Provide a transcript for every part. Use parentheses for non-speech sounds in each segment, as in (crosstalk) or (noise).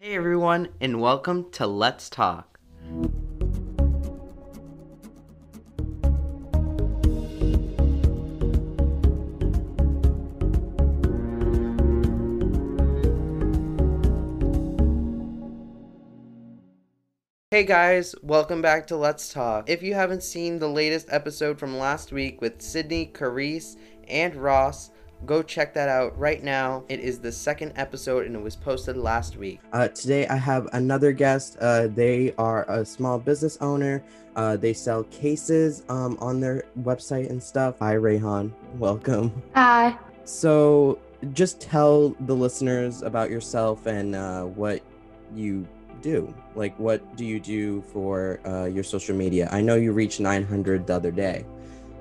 Hey everyone, and welcome to Let's Talk. Hey guys, welcome back to Let's Talk. If you haven't seen the latest episode from last week with Sydney, Carice, and Ross, go check that out right now. It is the second episode and it was posted last week. Uh, today I have another guest. Uh, they are a small business owner. Uh, they sell cases um, on their website and stuff. Hi, Rehan. Welcome. Hi. So, just tell the listeners about yourself and uh, what you do. Like, what do you do for uh, your social media? I know you reached 900 the other day.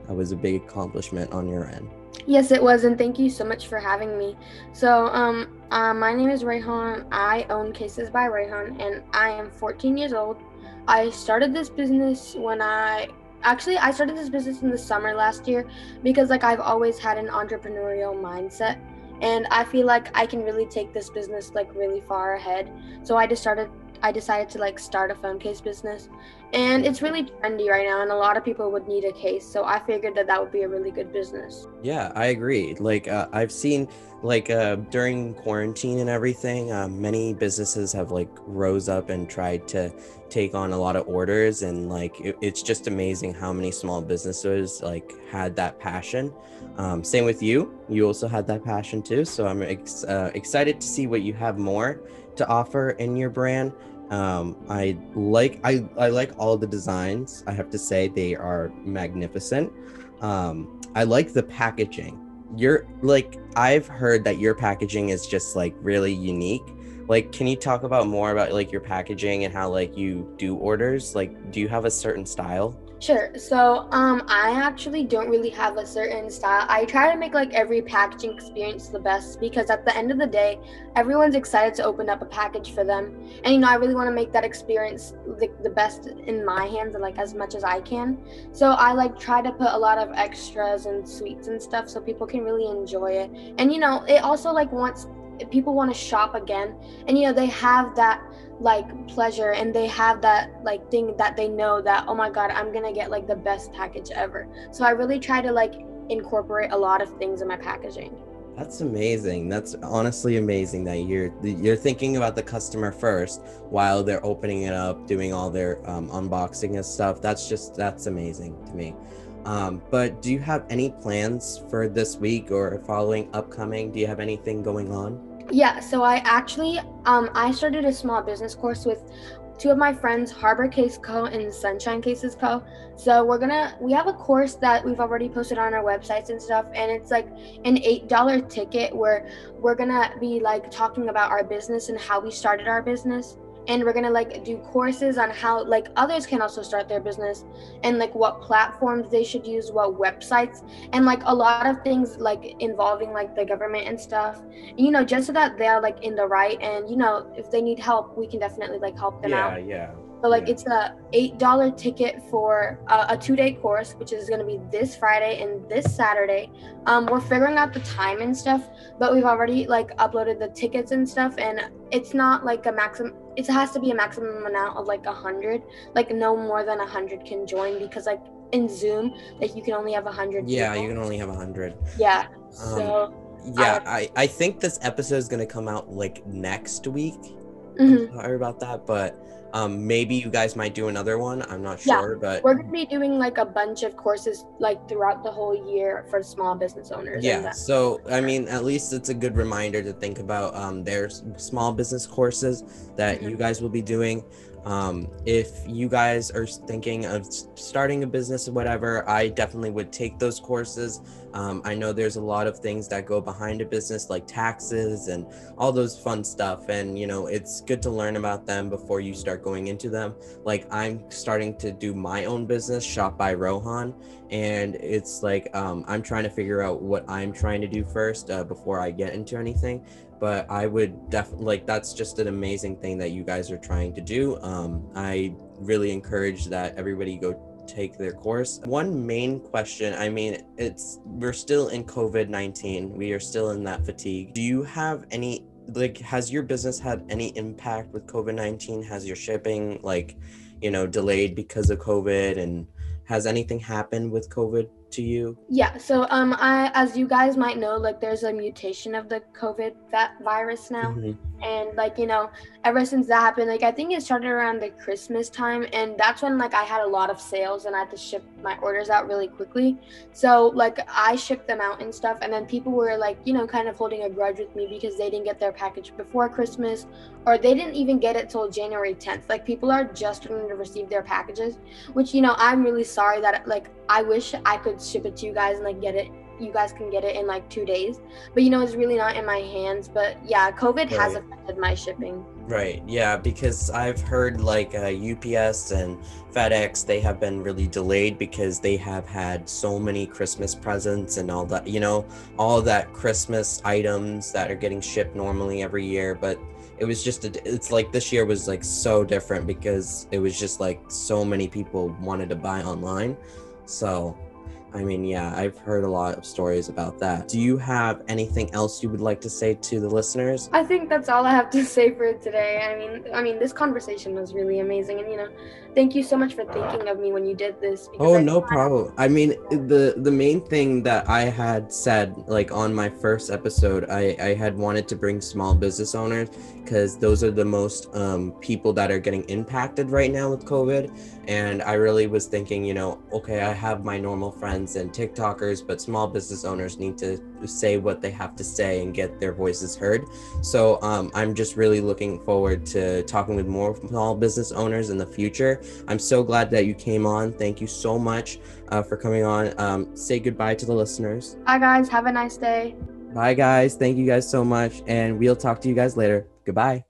That was a big accomplishment on your end. Yes, it was, and thank you so much for having me. So, um, uh, my name is Rehan. I own Cases by Rehan, and I am 14 years old. I started this business when I actually I started this business in the summer last year because like I've always had an entrepreneurial mindset, and I feel like I can really take this business like really far ahead. So I just started I decided to like start a phone case business. And it's really trendy right now, and a lot of people would need a case. So I figured that that would be a really good business. Yeah, I agree. Like uh, I've seen, like uh, during quarantine and everything, uh, many businesses have like rose up and tried to take on a lot of orders, and like it, it's just amazing how many small businesses like had that passion. Um, same with you. You also had that passion too. So I'm ex- uh, excited to see what you have more to offer in your brand. Um, I like I, I like all the designs. I have to say they are magnificent. Um, I like the packaging. You're like I've heard that your packaging is just like really unique. Like, can you talk about more about like your packaging and how like you do orders? Like, do you have a certain style? Sure. So, um, I actually don't really have a certain style. I try to make like every packaging experience the best because at the end of the day, everyone's excited to open up a package for them, and you know, I really want to make that experience the, the best in my hands and like as much as I can. So I like try to put a lot of extras and sweets and stuff so people can really enjoy it. And you know, it also like wants people want to shop again, and you know, they have that like pleasure and they have that like thing that they know that oh my god i'm gonna get like the best package ever. So i really try to like incorporate a lot of things in my packaging. That's amazing. That's honestly amazing that you're you're thinking about the customer first while they're opening it up doing all their um, unboxing and stuff. That's just that's amazing to me. Um, but do you have any plans for this week or following upcoming? Do you have anything going on yeah, so I actually um I started a small business course with two of my friends, Harbor Case Co. and Sunshine Cases Co. So we're gonna we have a course that we've already posted on our websites and stuff, and it's like an eight dollar ticket where we're gonna be like talking about our business and how we started our business and we're gonna like do courses on how like others can also start their business and like what platforms they should use what websites and like a lot of things like involving like the government and stuff you know just so that they're like in the right and you know if they need help we can definitely like help them yeah, out yeah yeah so like yeah. it's a eight dollar ticket for a, a two day course, which is gonna be this Friday and this Saturday. Um, we're figuring out the time and stuff, but we've already like uploaded the tickets and stuff, and it's not like a maximum. It has to be a maximum amount of like a hundred. Like no more than a hundred can join because like in Zoom, like you can only have a hundred. Yeah, you can only have a hundred. Yeah. So. Um, yeah, I, I, I think this episode is gonna come out like next week. Mhm. Sorry about that, but um, maybe you guys might do another one. I'm not Yeah, sure, but We're gonna be doing like a bunch of courses like throughout the whole year for small business owners. yeah. that- So I mean, at least it's a good reminder to think about. Um, there's small business courses that Mhm. you guys will be doing. Um, if you guys are thinking of starting a business or whatever, I definitely would take those courses. Um, I know there's a lot of things that go behind a business, like taxes and all those fun stuff. And, you know, it's good to learn about them before you start going into them. Like, I'm starting to do my own business, Shop by Rohan. And it's like, um, I'm trying to figure out what I'm trying to do first uh, before I get into anything but I would definitely like that's just an amazing thing that you guys are trying to do. Um, I really encourage that everybody go take their course. One main question, I mean, it's we're still in COVID 19, we are still in that fatigue. Do you have any like has your business had any impact with COVID-19? Has your shipping like, you know, delayed because of COVID and has anything happened with COVID to you? Yeah, so um I as you guys might know, like there's a mutation of the COVID that virus now. Mhm. And like you know ever since that happened like i think it started around the christmas time and that's when like i had a lot of sales and i had to ship my orders out really quickly. So like i shipped them out and stuff and then people were like you know kind of holding a grudge with me because they didn't get their package before christmas or they didn't even get it till january 10th like people are just starting to receive their packages which you know i'm really sorry that like i wish i could ship it to you guys and like get it you guys can get it in like two days. But you know it's really not in my hands. But yeah covid has affected my shipping. Right. Yeah, because I've heard like uh, UPS and FedEx they have been really delayed because they have had so many Christmas presents and all that, you know, all that Christmas items that are getting shipped normally every year, but it was just a, it's like this year was like so different because it was just like so many people wanted to buy online. So, I mean, yeah, I've heard a lot of stories about that. Do you have anything else you would like to say to the listeners? i think that's all i have to (laughs) say for today i mean i mean this conversation was really amazing and you know thank you so much for thinking of me when you did this Oh, I- no problem. I mean, the the main thing that I had said, like on my first episode, I I had wanted to bring small business owners because those are the most um, people that are getting impacted right now with COVID. And I really was thinking, you know, okay, I have my normal friends and TikTokers, but small business owners need to say what they have to say and get their voices heard. So um, I'm just really looking forward to talking with more small business owners in the future. I'm so glad that you came on. Thank you so much uh, for coming on. Um, say goodbye to the listeners. bye guys have a nice day Bye, guys. Thank you guys so much. And we'll talk to you guys later. Goodbye.